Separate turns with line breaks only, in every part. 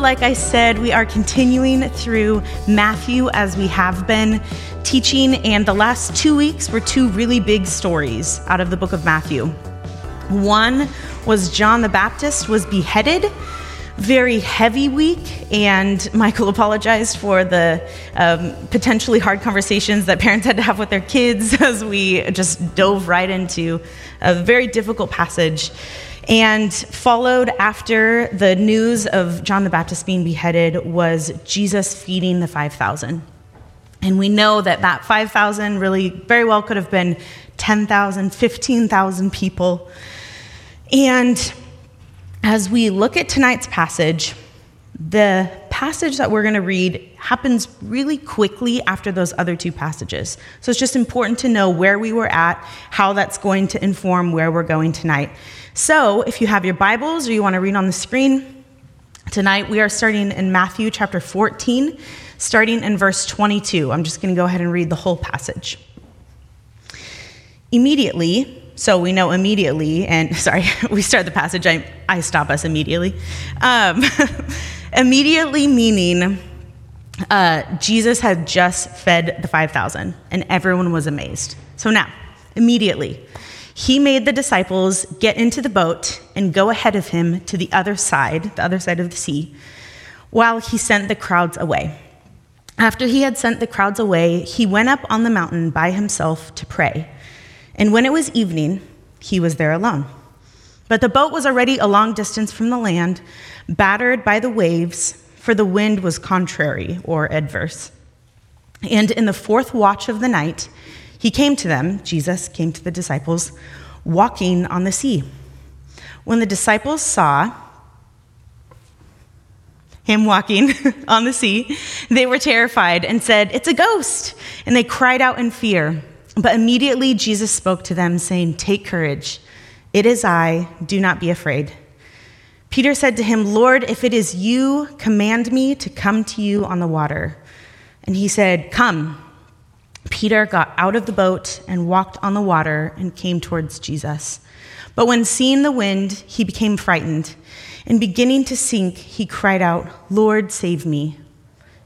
like I said, we are continuing through Matthew as we have been teaching, and the last two weeks were two really big stories out of the book of Matthew. One was John the Baptist was beheaded very heavy week, and Michael apologized for the um, potentially hard conversations that parents had to have with their kids as we just dove right into a very difficult passage. And followed after the news of John the Baptist being beheaded was Jesus feeding the 5,000. And we know that that 5,000 really very well could have been 10,000, 15,000 people. And as we look at tonight's passage, the passage that we're going to read happens really quickly after those other two passages. So it's just important to know where we were at, how that's going to inform where we're going tonight. So if you have your Bibles or you want to read on the screen, tonight we are starting in Matthew chapter 14, starting in verse 22. I'm just going to go ahead and read the whole passage. Immediately, so we know immediately, and sorry, we start the passage, I, I stop us immediately. Um, immediately meaning uh, Jesus had just fed the 5,000, and everyone was amazed. So now, immediately, he made the disciples get into the boat and go ahead of him to the other side, the other side of the sea, while he sent the crowds away. After he had sent the crowds away, he went up on the mountain by himself to pray. And when it was evening, he was there alone. But the boat was already a long distance from the land, battered by the waves, for the wind was contrary or adverse. And in the fourth watch of the night, he came to them, Jesus came to the disciples, walking on the sea. When the disciples saw him walking on the sea, they were terrified and said, It's a ghost! And they cried out in fear. But immediately Jesus spoke to them, saying, Take courage. It is I. Do not be afraid. Peter said to him, Lord, if it is you, command me to come to you on the water. And he said, Come. Peter got out of the boat and walked on the water and came towards Jesus. But when seeing the wind, he became frightened. And beginning to sink, he cried out, Lord, save me.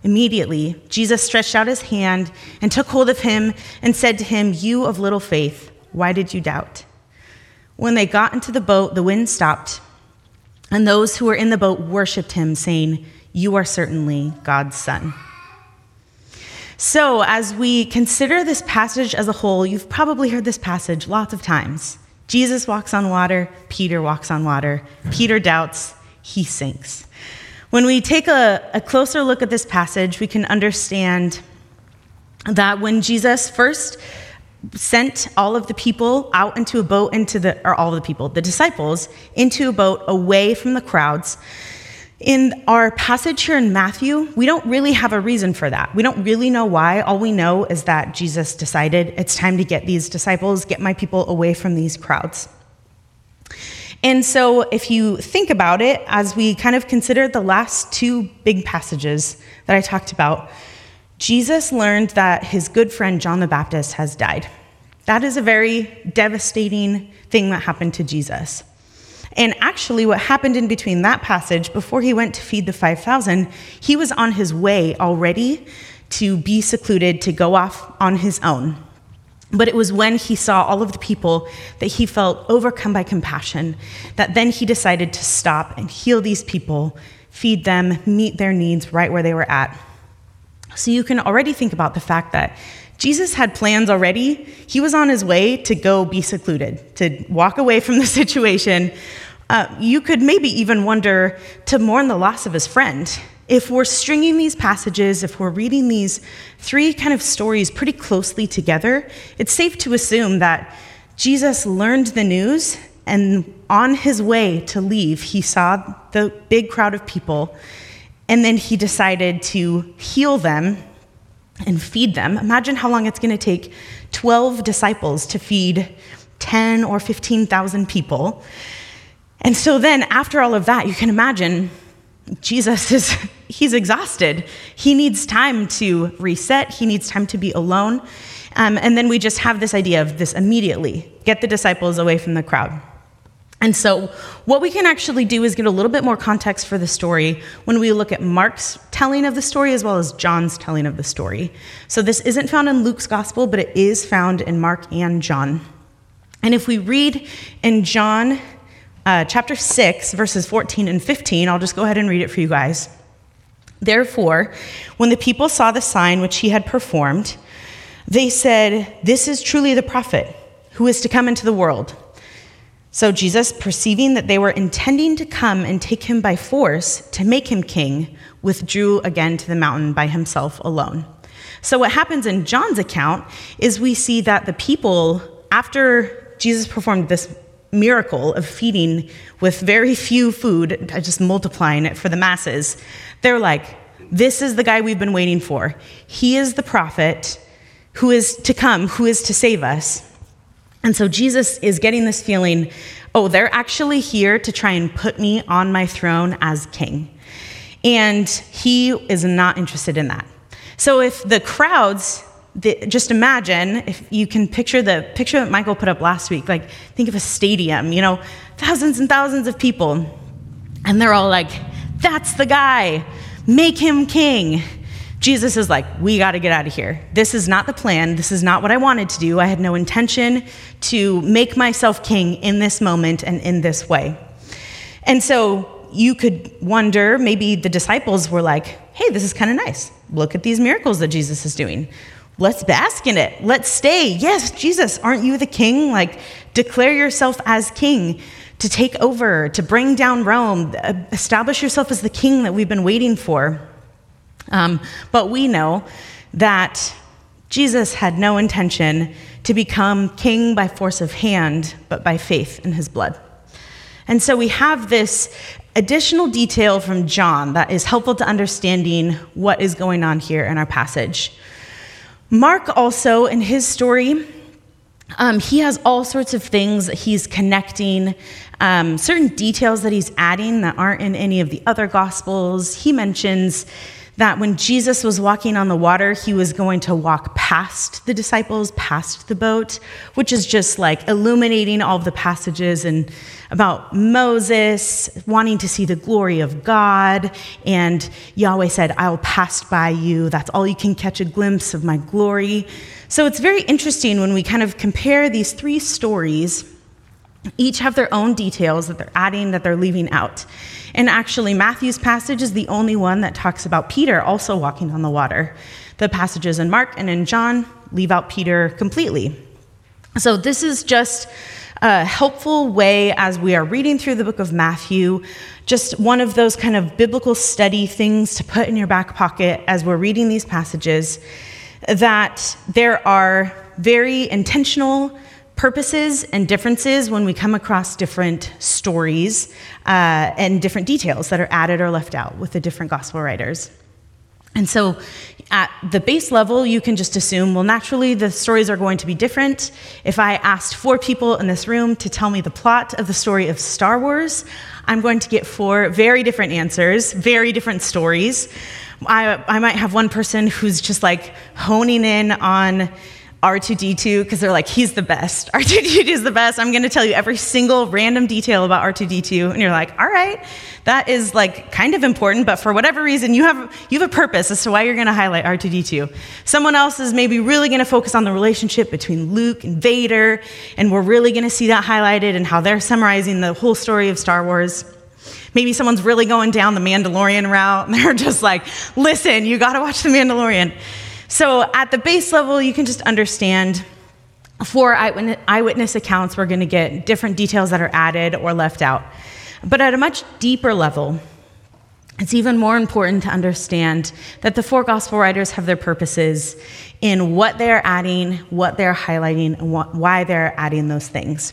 Immediately, Jesus stretched out his hand and took hold of him and said to him, You of little faith, why did you doubt? When they got into the boat, the wind stopped, and those who were in the boat worshiped him, saying, You are certainly God's son. So, as we consider this passage as a whole, you've probably heard this passage lots of times. Jesus walks on water, Peter walks on water. Peter doubts, he sinks. When we take a, a closer look at this passage, we can understand that when Jesus first sent all of the people out into a boat into the or all of the people the disciples into a boat away from the crowds in our passage here in Matthew, we don't really have a reason for that. We don't really know why. All we know is that Jesus decided it's time to get these disciples, get my people away from these crowds. And so, if you think about it, as we kind of consider the last two big passages that I talked about, Jesus learned that his good friend John the Baptist has died. That is a very devastating thing that happened to Jesus. And actually, what happened in between that passage, before he went to feed the 5,000, he was on his way already to be secluded, to go off on his own. But it was when he saw all of the people that he felt overcome by compassion that then he decided to stop and heal these people, feed them, meet their needs right where they were at. So you can already think about the fact that Jesus had plans already. He was on his way to go be secluded, to walk away from the situation. Uh, you could maybe even wonder to mourn the loss of his friend if we're stringing these passages, if we're reading these three kind of stories pretty closely together, it's safe to assume that Jesus learned the news, and on his way to leave, he saw the big crowd of people, and then he decided to heal them and feed them. Imagine how long it's going to take 12 disciples to feed 10 or 15,000 people. And so then, after all of that, you can imagine Jesus is he's exhausted. He needs time to reset. He needs time to be alone. Um, and then we just have this idea of this immediately get the disciples away from the crowd. And so, what we can actually do is get a little bit more context for the story when we look at Mark's telling of the story as well as John's telling of the story. So, this isn't found in Luke's gospel, but it is found in Mark and John. And if we read in John uh, chapter 6, verses 14 and 15, I'll just go ahead and read it for you guys. Therefore, when the people saw the sign which he had performed, they said, This is truly the prophet who is to come into the world. So Jesus, perceiving that they were intending to come and take him by force to make him king, withdrew again to the mountain by himself alone. So, what happens in John's account is we see that the people, after Jesus performed this miracle of feeding with very few food, just multiplying it for the masses, they're like, This is the guy we've been waiting for. He is the prophet who is to come, who is to save us. And so Jesus is getting this feeling oh, they're actually here to try and put me on my throne as king. And he is not interested in that. So if the crowds, the, just imagine if you can picture the picture that Michael put up last week, like think of a stadium, you know, thousands and thousands of people. And they're all like, that's the guy, make him king. Jesus is like, we got to get out of here. This is not the plan. This is not what I wanted to do. I had no intention to make myself king in this moment and in this way. And so you could wonder maybe the disciples were like, hey, this is kind of nice. Look at these miracles that Jesus is doing. Let's bask in it. Let's stay. Yes, Jesus, aren't you the king? Like, declare yourself as king to take over, to bring down Rome, establish yourself as the king that we've been waiting for. Um, but we know that Jesus had no intention to become king by force of hand, but by faith in his blood. And so we have this additional detail from John that is helpful to understanding what is going on here in our passage. Mark also, in his story, um, he has all sorts of things that he's connecting, um, certain details that he's adding that aren't in any of the other gospels. He mentions that when Jesus was walking on the water, he was going to walk past the disciples, past the boat, which is just like illuminating all of the passages and about Moses wanting to see the glory of God. And Yahweh said, I'll pass by you. That's all you can catch a glimpse of my glory. So it's very interesting when we kind of compare these three stories each have their own details that they're adding, that they're leaving out. And actually, Matthew's passage is the only one that talks about Peter also walking on the water. The passages in Mark and in John leave out Peter completely. So, this is just a helpful way as we are reading through the book of Matthew, just one of those kind of biblical study things to put in your back pocket as we're reading these passages, that there are very intentional purposes and differences when we come across different stories uh, and different details that are added or left out with the different gospel writers. And so, at the base level, you can just assume, well, naturally, the stories are going to be different. If I asked four people in this room to tell me the plot of the story of Star Wars, I'm going to get four very different answers, very different stories. I, I might have one person who's just like honing in on R2D2 because they're like, he's the best. R2D2 is the best. I'm going to tell you every single random detail about R2D2. And you're like, all right, that is like kind of important, but for whatever reason, you have, you have a purpose as to why you're going to highlight R2D2. Someone else is maybe really going to focus on the relationship between Luke and Vader, and we're really going to see that highlighted and how they're summarizing the whole story of Star Wars. Maybe someone's really going down the Mandalorian route, and they're just like, listen, you got to watch The Mandalorian. So at the base level, you can just understand for eyewitness accounts, we're going to get different details that are added or left out. But at a much deeper level, it's even more important to understand that the four gospel writers have their purposes in what they're adding, what they're highlighting, and what, why they're adding those things.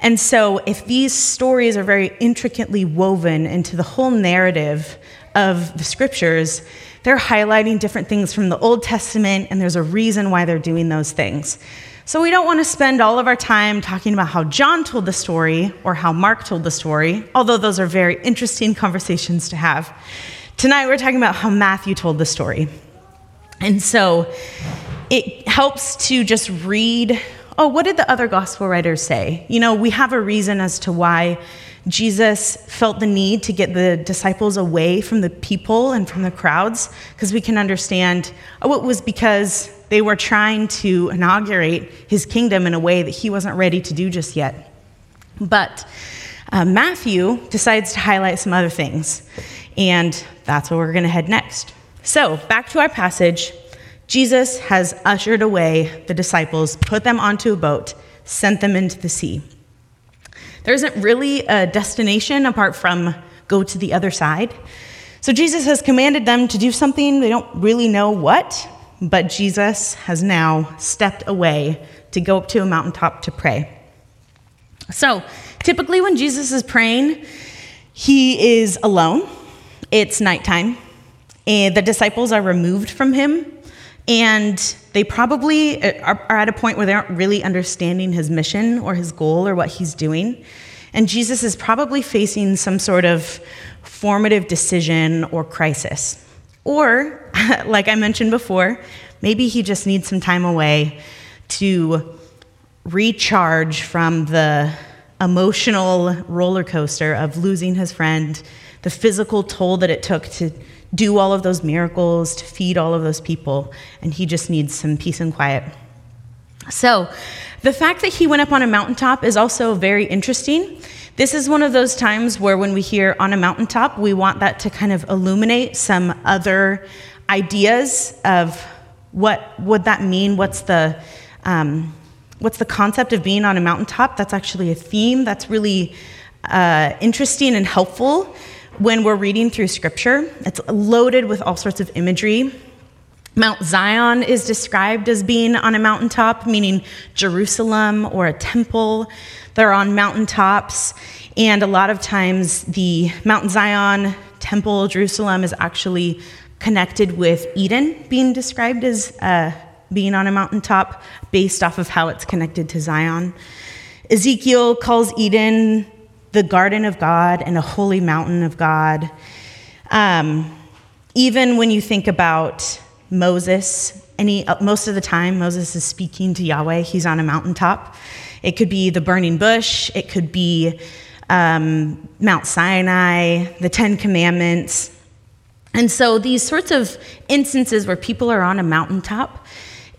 And so, if these stories are very intricately woven into the whole narrative of the scriptures, they're highlighting different things from the Old Testament, and there's a reason why they're doing those things. So we don't want to spend all of our time talking about how John told the story or how Mark told the story, although those are very interesting conversations to have. Tonight we're talking about how Matthew told the story. And so it helps to just read oh, what did the other gospel writers say? You know, we have a reason as to why Jesus felt the need to get the disciples away from the people and from the crowds, because we can understand, oh, it was because they were trying to inaugurate his kingdom in a way that he wasn't ready to do just yet. But uh, Matthew decides to highlight some other things, and that's where we're going to head next. So, back to our passage. Jesus has ushered away the disciples, put them onto a boat, sent them into the sea. There isn't really a destination apart from go to the other side. So Jesus has commanded them to do something, they don't really know what, but Jesus has now stepped away to go up to a mountaintop to pray. So typically, when Jesus is praying, he is alone. It's nighttime, and the disciples are removed from him and they probably uh, are, at a point where they aren't really understanding his mission or his goal or what he's doing. And Jesus is probably facing some sort of formative decision or crisis. Or, like I mentioned before, maybe he just needs some time away to recharge from the emotional roller coaster of losing his friend, the physical toll that it took to do all of those miracles, to feed all of those people, and he just needs some peace and quiet. So, the fact that he went up on a mountaintop is also very interesting. This is one of those times where, when we hear on a mountaintop, we want that to kind of illuminate some other ideas of what would that mean? What's the um, what's the concept of being on a mountaintop? That's actually a theme that's really uh, interesting and helpful when we're reading through scripture. It's loaded with all sorts of imagery. Mount Zion is described as being on a mountaintop, meaning Jerusalem or a temple. They're on mountaintops, and a lot of times the Mount Zion temple, Jerusalem, is actually connected with Eden being described as uh, being on a mountaintop based off of how it's connected to Zion. Ezekiel calls Eden the garden of God and a holy mountain of God. Um, even when you think about Moses, any, uh, most of the time Moses is speaking to Yahweh, he's on a mountaintop. It could be the burning bush, it could be um, Mount Sinai, the Ten Commandments. And so, these sorts of instances where people are on a mountaintop,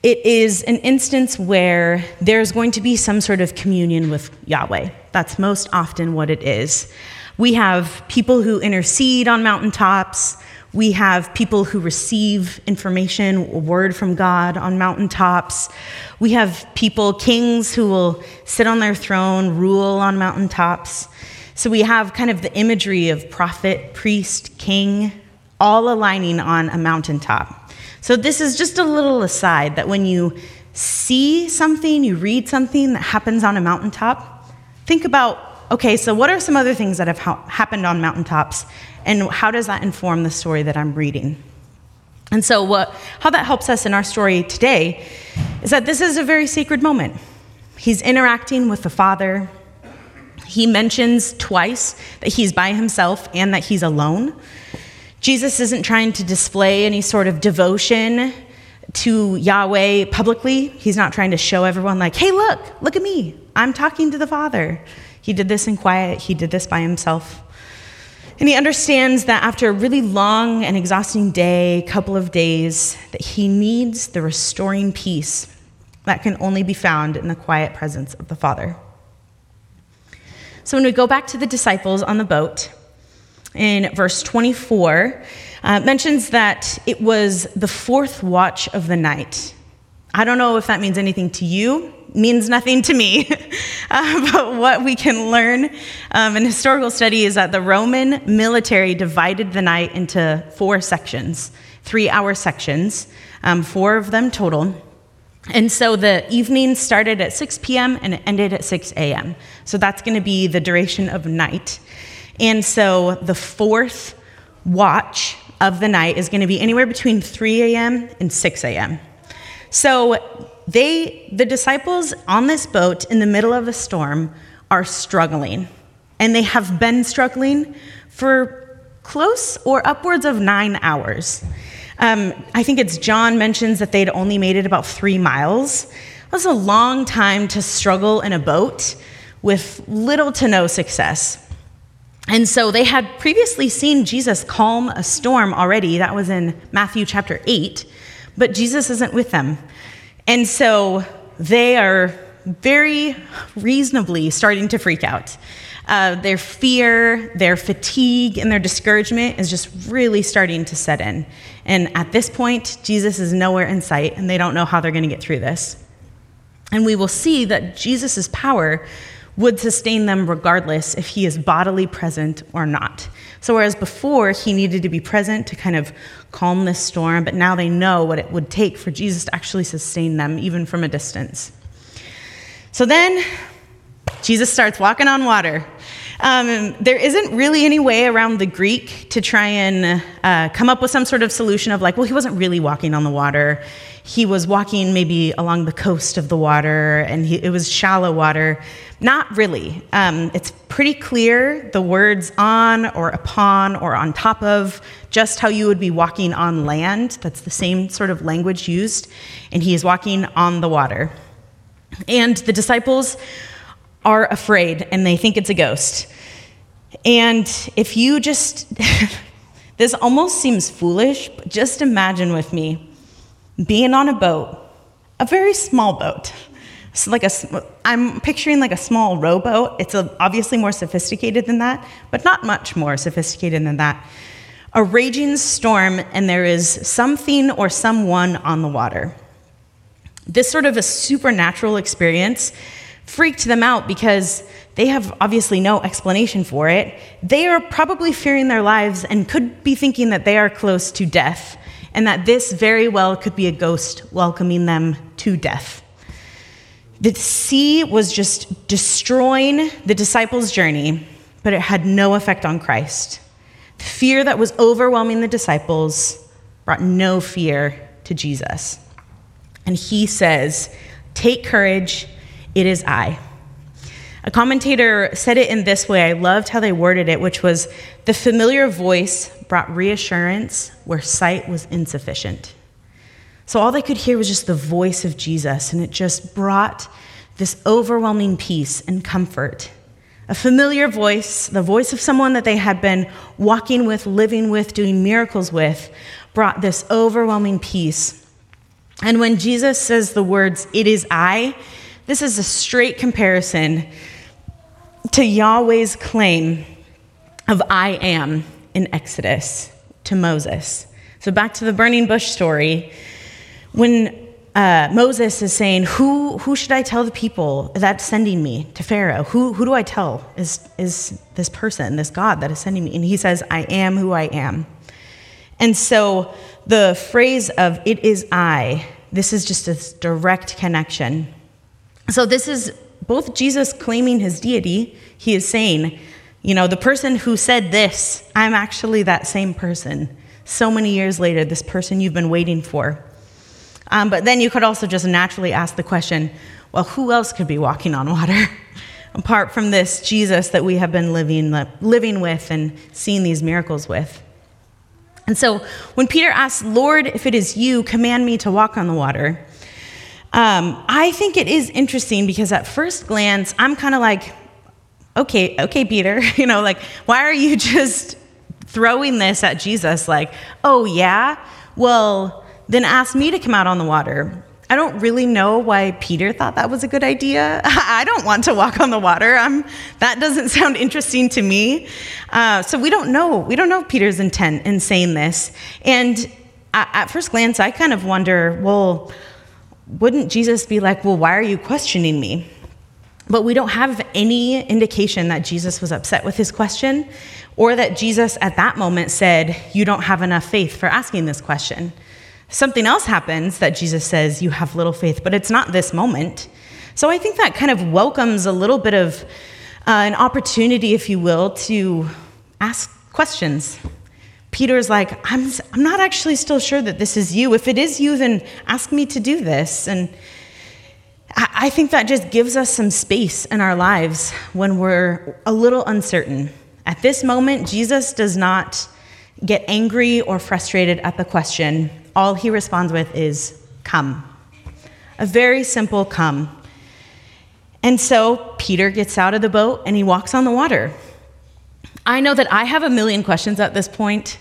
it is an instance where there's going to be some sort of communion with Yahweh. That's most often what it is. We have people who intercede on mountaintops. We have people who receive information, a word from God on mountaintops. We have people, kings, who will sit on their throne, rule on mountaintops. So we have kind of the imagery of prophet, priest, king, all aligning on a mountaintop. So this is just a little aside that when you see something, you read something that happens on a mountaintop, think about okay, so what are some other things that have ha- happened on mountaintops, and how does that inform the story that I'm reading? And so, what, how that helps us in our story today is that this is a very sacred moment. He's interacting with the Father. He mentions twice that he's by himself and that he's alone. Jesus isn't trying to display any sort of devotion to Yahweh publicly. He's not trying to show everyone, like, hey, look, look at me. I'm talking to the Father. He did this in quiet, he did this by himself. And he understands that after a really long and exhausting day, couple of days, that he needs the restoring peace that can only be found in the quiet presence of the Father. So when we go back to the disciples on the boat, in verse 24 uh, mentions that it was the fourth watch of the night. I don't know if that means anything to you, means nothing to me. uh, but what we can learn um, in historical study is that the Roman military divided the night into four sections, three hour sections, um, four of them total. And so the evening started at 6 p.m. and it ended at 6 a.m. So that's going to be the duration of night. And so the fourth watch of the night is going to be anywhere between 3 a.m. and 6 a.m. So they, the disciples on this boat in the middle of a storm, are struggling. And they have been struggling for close or upwards of nine hours. Um, I think it's John mentions that they'd only made it about three miles. That was a long time to struggle in a boat with little to no success. And so they had previously seen Jesus calm a storm already. That was in Matthew chapter 8. But Jesus isn't with them. And so they are very reasonably starting to freak out. Uh, their fear, their fatigue, and their discouragement is just really starting to set in. And at this point, Jesus is nowhere in sight, and they don't know how they're going to get through this. And we will see that Jesus' power would sustain them regardless if he is bodily present or not. So, whereas before he needed to be present to kind of calm this storm, but now they know what it would take for Jesus to actually sustain them, even from a distance. So then Jesus starts walking on water. Um, there isn't really any way around the Greek to try and uh, come up with some sort of solution of like, well, he wasn't really walking on the water. He was walking maybe along the coast of the water, and he, it was shallow water. Not really. Um, it's pretty clear the words on or upon or on top of, just how you would be walking on land. That's the same sort of language used. And he is walking on the water. And the disciples are afraid and they think it's a ghost. And if you just, this almost seems foolish, but just imagine with me being on a boat, a very small boat. So like a, I'm picturing like a small rowboat. It's a, obviously more sophisticated than that, but not much more sophisticated than that. A raging storm, and there is something or someone on the water. This sort of a supernatural experience freaked them out because they have obviously no explanation for it. They are probably fearing their lives and could be thinking that they are close to death and that this very well could be a ghost welcoming them to death. The sea was just destroying the disciples' journey, but it had no effect on Christ. The fear that was overwhelming the disciples brought no fear to Jesus. And he says, Take courage it is I. A commentator said it in this way. I loved how they worded it, which was the familiar voice brought reassurance where sight was insufficient. So all they could hear was just the voice of Jesus, and it just brought this overwhelming peace and comfort. A familiar voice, the voice of someone that they had been walking with, living with, doing miracles with, brought this overwhelming peace. And when Jesus says the words, It is I, this is a straight comparison to Yahweh's claim of I am in Exodus to Moses. So, back to the burning bush story. When uh, Moses is saying, who, who should I tell the people that's sending me to Pharaoh? Who, who do I tell is, is this person, this God that is sending me? And he says, I am who I am. And so the phrase of it is I, this is just a direct connection so, this is both Jesus claiming his deity, he is saying, you know, the person who said this, I'm actually that same person. So many years later, this person you've been waiting for. Um, but then you could also just naturally ask the question well, who else could be walking on water? Apart from this Jesus that we have been living, living with and seeing these miracles with. And so when Peter asks, Lord, if it is you, command me to walk on the water, um, I think it is interesting because at first glance, I'm kind of like, okay, okay, Peter, you know, like, why are you just throwing this at Jesus? Like, oh, yeah? Well, then ask me to come out on the water. I don't really know why Peter thought that was a good idea. I don't want to walk on the water. I'm, that doesn't sound interesting to me. Uh, so we don't know. We don't know Peter's intent in saying this. And at, at first glance, I kind of wonder, well, wouldn't Jesus be like, Well, why are you questioning me? But we don't have any indication that Jesus was upset with his question or that Jesus at that moment said, You don't have enough faith for asking this question. Something else happens that Jesus says, You have little faith, but it's not this moment. So I think that kind of welcomes a little bit of uh, an opportunity, if you will, to ask questions Peter's like, I'm, I'm not actually still sure that this is you. If it is you, then ask me to do this. And I, I think that just gives us some space in our lives when we're a little uncertain. At this moment, Jesus does not get angry or frustrated at the question. All he responds with is, Come. a very simple come. And so Peter gets out of the boat and he walks on the water. I know that I have a million questions at this point.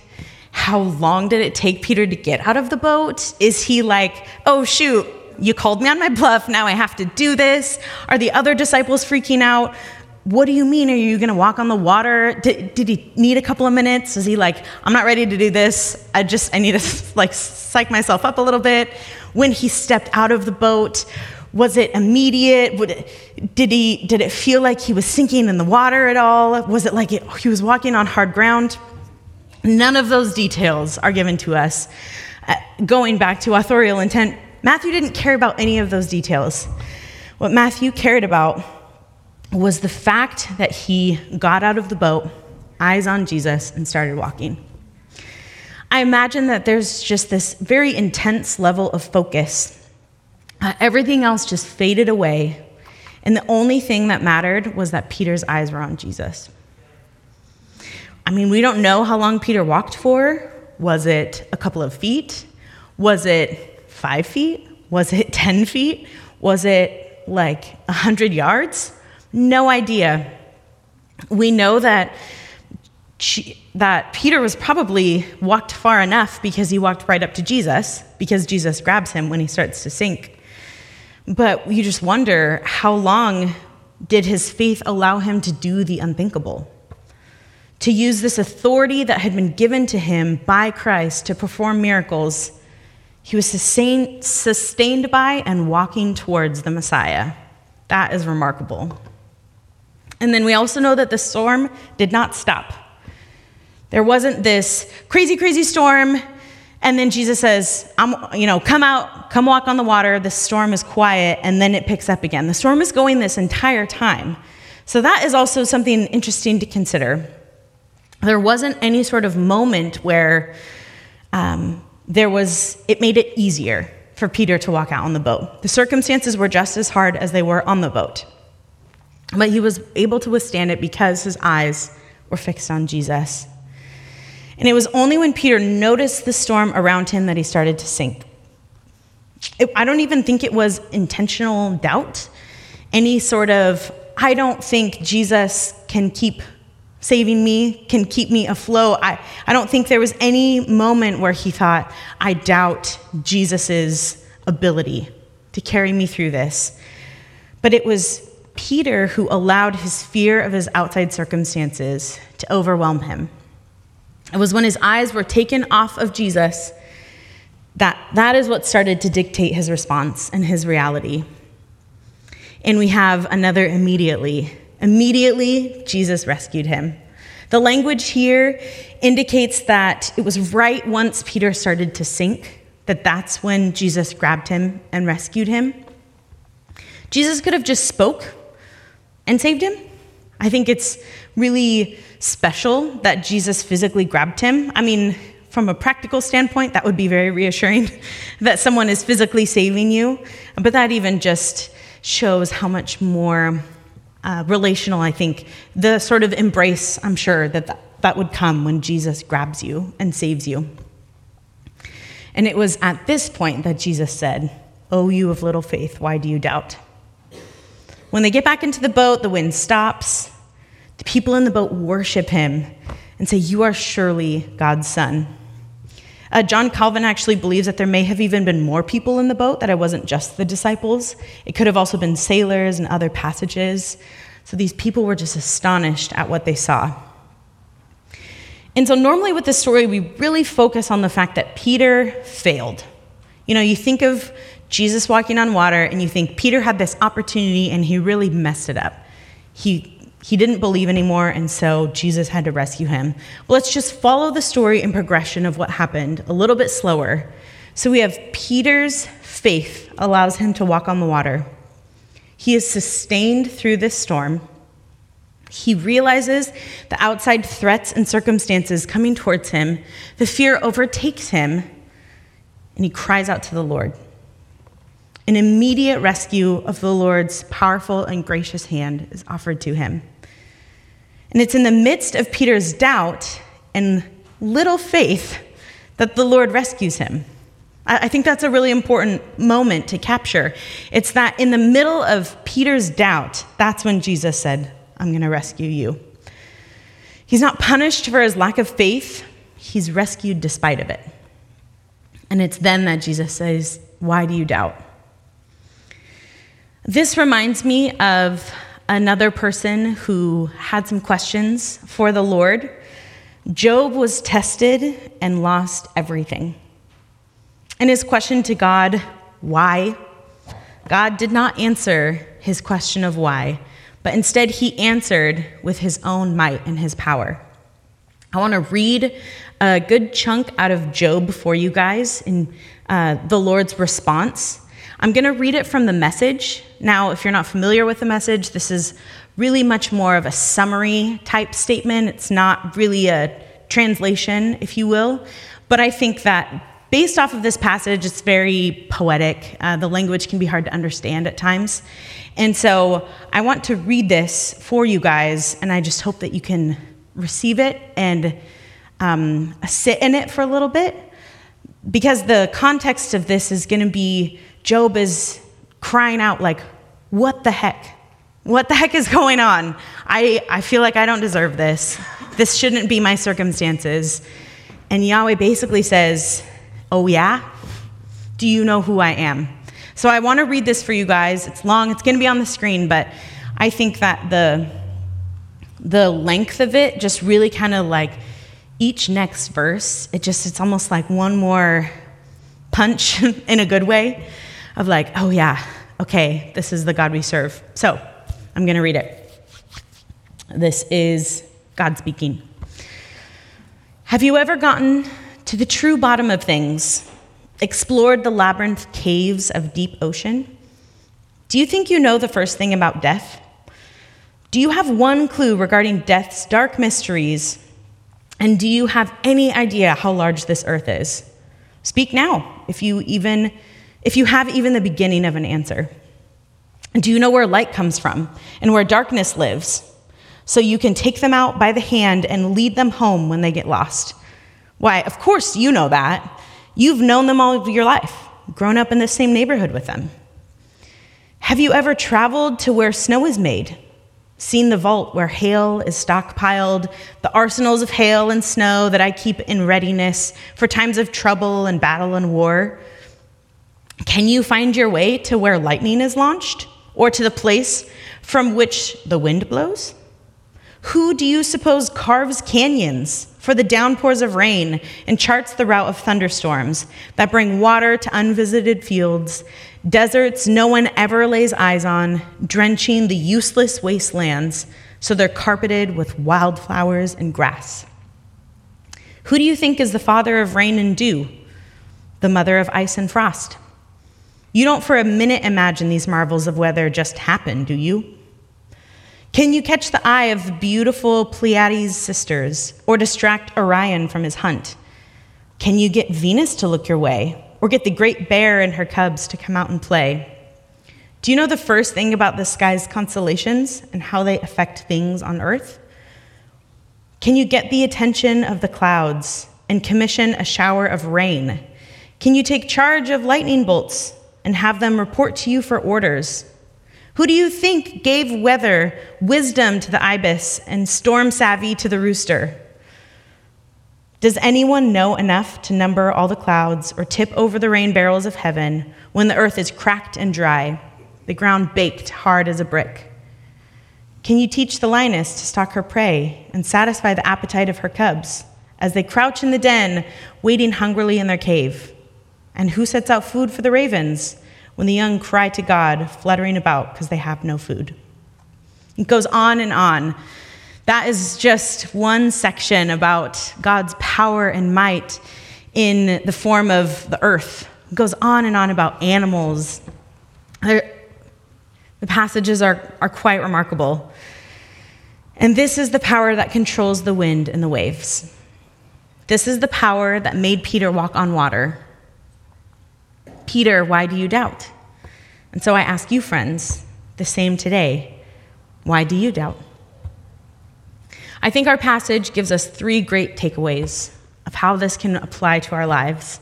How long did it take Peter to get out of the boat? Is he like, oh, shoot, you called me on my bluff, now I have to do this? Are the other disciples freaking out? What do you mean? Are you going to walk on the water? Did, did he need a couple of minutes? Is he like, I'm not ready to do this. I just, I need to like psych myself up a little bit. When he stepped out of the boat, was it immediate? It, did, he, did it feel like he was sinking in the water at all? Was it like it, he was walking on hard ground? None of those details are given to us. Uh, going back to authorial intent, Matthew didn't care about any of those details. What Matthew cared about was the fact that he got out of the boat, eyes on Jesus, and started walking. I imagine that there's just this very intense level of focus. Uh, everything else just faded away, and the only thing that mattered was that Peter's eyes were on Jesus. I mean, we don't know how long Peter walked for. Was it a couple of feet? Was it five feet? Was it 10 feet? Was it like 100 yards? No idea. We know that, she, that Peter was probably walked far enough because he walked right up to Jesus, because Jesus grabs him when he starts to sink. But you just wonder how long did his faith allow him to do the unthinkable? to use this authority that had been given to him by Christ to perform miracles, he was sustained, by and walking towards the Messiah. That is remarkable. And then we also know that the storm did not stop. There wasn't this crazy, crazy storm, and then Jesus says, I'm, you know, come out, come walk on the water. The storm is quiet, and then it picks up again. The storm is going this entire time. So that is also something interesting to consider there wasn't any sort of moment where um, there was, it made it easier for Peter to walk out on the boat. The circumstances were just as hard as they were on the boat. But he was able to withstand it because his eyes were fixed on Jesus. And it was only when Peter noticed the storm around him that he started to sink. It, I don't even think it was intentional doubt, any sort of, I don't think Jesus can keep saving me, can keep me afloat. I, I don't think there was any moment where he thought, I doubt Jesus' ability to carry me through this. But it was Peter who allowed his fear of his outside circumstances to overwhelm him. It was when his eyes were taken off of Jesus that that is what started to dictate his response and his reality. And we have another immediately Immediately, Jesus rescued him. The language here indicates that it was right once Peter started to sink that that's when Jesus grabbed him and rescued him. Jesus could have just spoke and saved him. I think it's really special that Jesus physically grabbed him. I mean, from a practical standpoint, that would be very reassuring that someone is physically saving you. But that even just shows how much more uh, relational, I think, the sort of embrace, I'm sure, that, that that would come when Jesus grabs you and saves you. And it was at this point that Jesus said, Oh, you of little faith, why do you doubt? When they get back into the boat, the wind stops. The people in the boat worship him and say, You are surely God's son. Uh, John Calvin actually believes that there may have even been more people in the boat, that it wasn't just the disciples. It could have also been sailors and other passages. So these people were just astonished at what they saw. And so, normally with this story, we really focus on the fact that Peter failed. You know, you think of Jesus walking on water, and you think Peter had this opportunity and he really messed it up. He he didn't believe anymore, and so Jesus had to rescue him. Let's just follow the story and progression of what happened a little bit slower. So we have Peter's faith allows him to walk on the water. He is sustained through this storm. He realizes the outside threats and circumstances coming towards him. The fear overtakes him, and he cries out to the Lord. An immediate rescue of the Lord's powerful and gracious hand is offered to him. And it's in the midst of Peter's doubt and little faith that the Lord rescues him. I think that's a really important moment to capture. It's that in the middle of Peter's doubt, that's when Jesus said, I'm going to rescue you. He's not punished for his lack of faith, he's rescued despite of it. And it's then that Jesus says, Why do you doubt? This reminds me of another person who had some questions for the Lord. Job was tested and lost everything. And his question to God, why? God did not answer his question of why, but instead he answered with his own might and his power. I want to read a good chunk out of Job for you guys in uh, the Lord's response. I'm going to read it from the message. Now, if you're not familiar with the message, this is really much more of a summary type statement. It's not really a translation, if you will. But I think that based off of this passage, it's very poetic. Uh, the language can be hard to understand at times. And so I want to read this for you guys, and I just hope that you can receive it and um, sit in it for a little bit. Because the context of this is going to be Job is crying out, like, what the heck? What the heck is going on? I, I feel like I don't deserve this. This shouldn't be my circumstances. And Yahweh basically says, Oh, yeah? Do you know who I am? So I want to read this for you guys. It's long, it's going to be on the screen, but I think that the, the length of it just really kind of like each next verse, it just, it's almost like one more punch in a good way of like, oh yeah, okay, this is the God we serve. So I'm going to read it. This is God speaking. Have you ever gotten to the true bottom of things, explored the labyrinth caves of deep ocean? Do you think you know the first thing about death? Do you have one clue regarding death's dark mysteries? And do you have any idea how large this earth is? Speak now, if you even if you have even the beginning of an answer. Do you know where light comes from and where darkness lives? So you can take them out by the hand and lead them home when they get lost. Why, of course you know that. You've known them all of your life, grown up in the same neighborhood with them. Have you ever traveled to where snow is made? Seen the vault where hail is stockpiled, the arsenals of hail and snow that I keep in readiness for times of trouble and battle and war? Can you find your way to where lightning is launched or to the place from which the wind blows? Who do you suppose carves canyons for the downpours of rain and charts the route of thunderstorms that bring water to unvisited fields, deserts no one ever lays eyes on, drenching the useless wastelands so they're carpeted with wildflowers and grass? Who do you think is the father of rain and dew, the mother of ice and frost? You don't for a minute imagine these marvels of weather just happen, do you? Can you catch the eye of beautiful Pleiades sisters or distract Orion from his hunt? Can you get Venus to look your way or get the great bear and her cubs to come out and play? Do you know the first thing about the sky's constellations and how they affect things on Earth? Can you get the attention of the clouds and commission a shower of rain? Can you take charge of lightning bolts and have them report to you for orders? Who do you think gave weather wisdom to the ibis and storm savvy to the rooster? Does anyone know enough to number all the clouds or tip over the rain barrels of heaven when the earth is cracked and dry, the ground baked hard as a brick? Can you teach the lioness to stalk her prey and satisfy the appetite of her cubs as they crouch in the den, waiting hungrily in their cave? And who sets out food for the ravens when the young cry to God, fluttering about because they have no food? It goes on and on. That is just one section about God's power and might in the form of the earth. It goes on and on about animals. The passages are, are quite remarkable. And this is the power that controls the wind and the waves. This is the power that made Peter walk on water. Peter, why do you doubt? And so I ask you, friends, the same today. Why do you doubt? I think our passage gives us three great takeaways of how this can apply to our lives.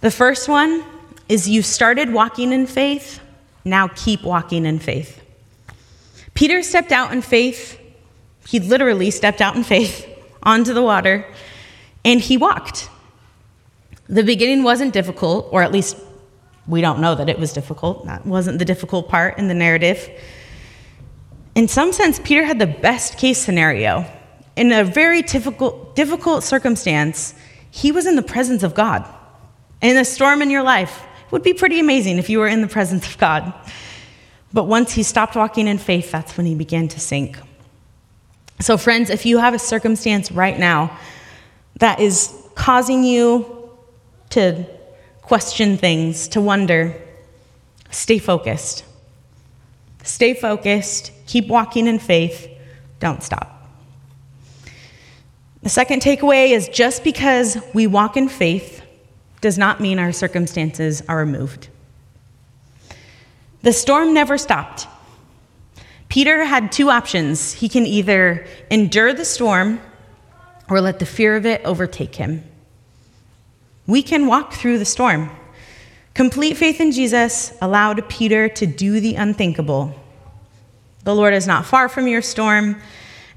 The first one is you started walking in faith, now keep walking in faith. Peter stepped out in faith. He literally stepped out in faith onto the water and he walked. The beginning wasn't difficult, or at least we don't know that it was difficult. That wasn't the difficult part in the narrative. In some sense, Peter had the best case scenario. In a very difficult, difficult circumstance, he was in the presence of God. In a storm in your life, it would be pretty amazing if you were in the presence of God. But once he stopped walking in faith, that's when he began to sink. So, friends, if you have a circumstance right now that is causing you to question things, to wonder, stay focused. Stay focused, keep walking in faith, don't stop. The second takeaway is just because we walk in faith does not mean our circumstances are removed. The storm never stopped. Peter had two options. He can either endure the storm or let the fear of it overtake him. We can walk through the storm. Complete faith in Jesus allowed Peter to do the unthinkable. The Lord is not far from your storm,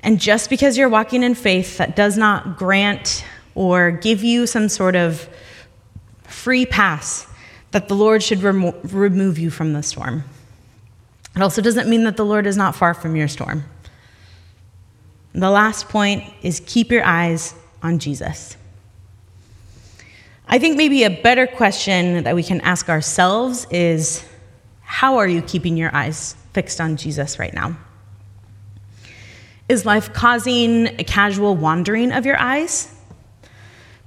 and just because you're walking in faith, that does not grant or give you some sort of free pass that the Lord should remo- remove you from the storm. It also doesn't mean that the Lord is not far from your storm. The last point is keep your eyes on Jesus. I think maybe a better question that we can ask ourselves is how are you keeping your eyes fixed on Jesus right now? Is life causing a casual wandering of your eyes?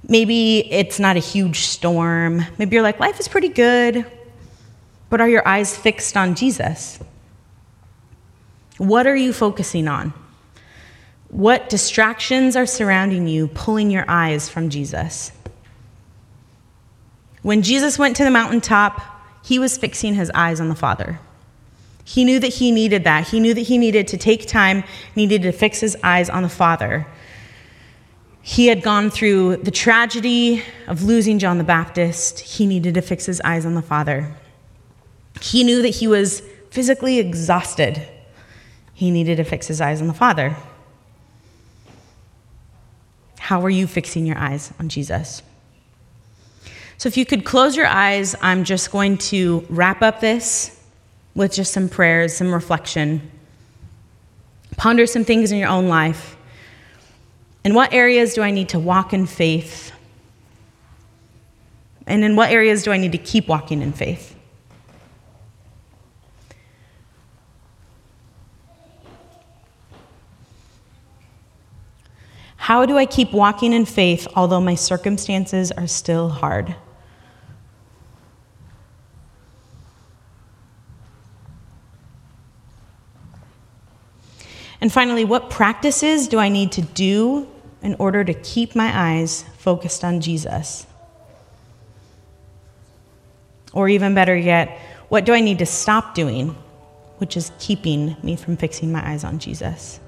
Maybe it's not a huge storm. Maybe you're like, life is pretty good, but are your eyes fixed on Jesus? What are you focusing on? What distractions are surrounding you, pulling your eyes from Jesus? When Jesus went to the mountaintop, he was fixing his eyes on the Father. He knew that he needed that. He knew that he needed to take time, needed to fix his eyes on the Father. He had gone through the tragedy of losing John the Baptist. He needed to fix his eyes on the Father. He knew that he was physically exhausted. He needed to fix his eyes on the Father. How are you fixing your eyes on Jesus? So, if you could close your eyes, I'm just going to wrap up this with just some prayers, some reflection. Ponder some things in your own life. In what areas do I need to walk in faith? And in what areas do I need to keep walking in faith? How do I keep walking in faith although my circumstances are still hard? And finally, what practices do I need to do in order to keep my eyes focused on Jesus? Or even better yet, what do I need to stop doing, which is keeping me from fixing my eyes on Jesus?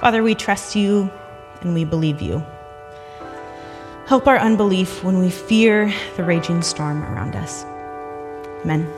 Father, we trust you and we believe you. Help our unbelief when we fear the raging storm around us. Amen.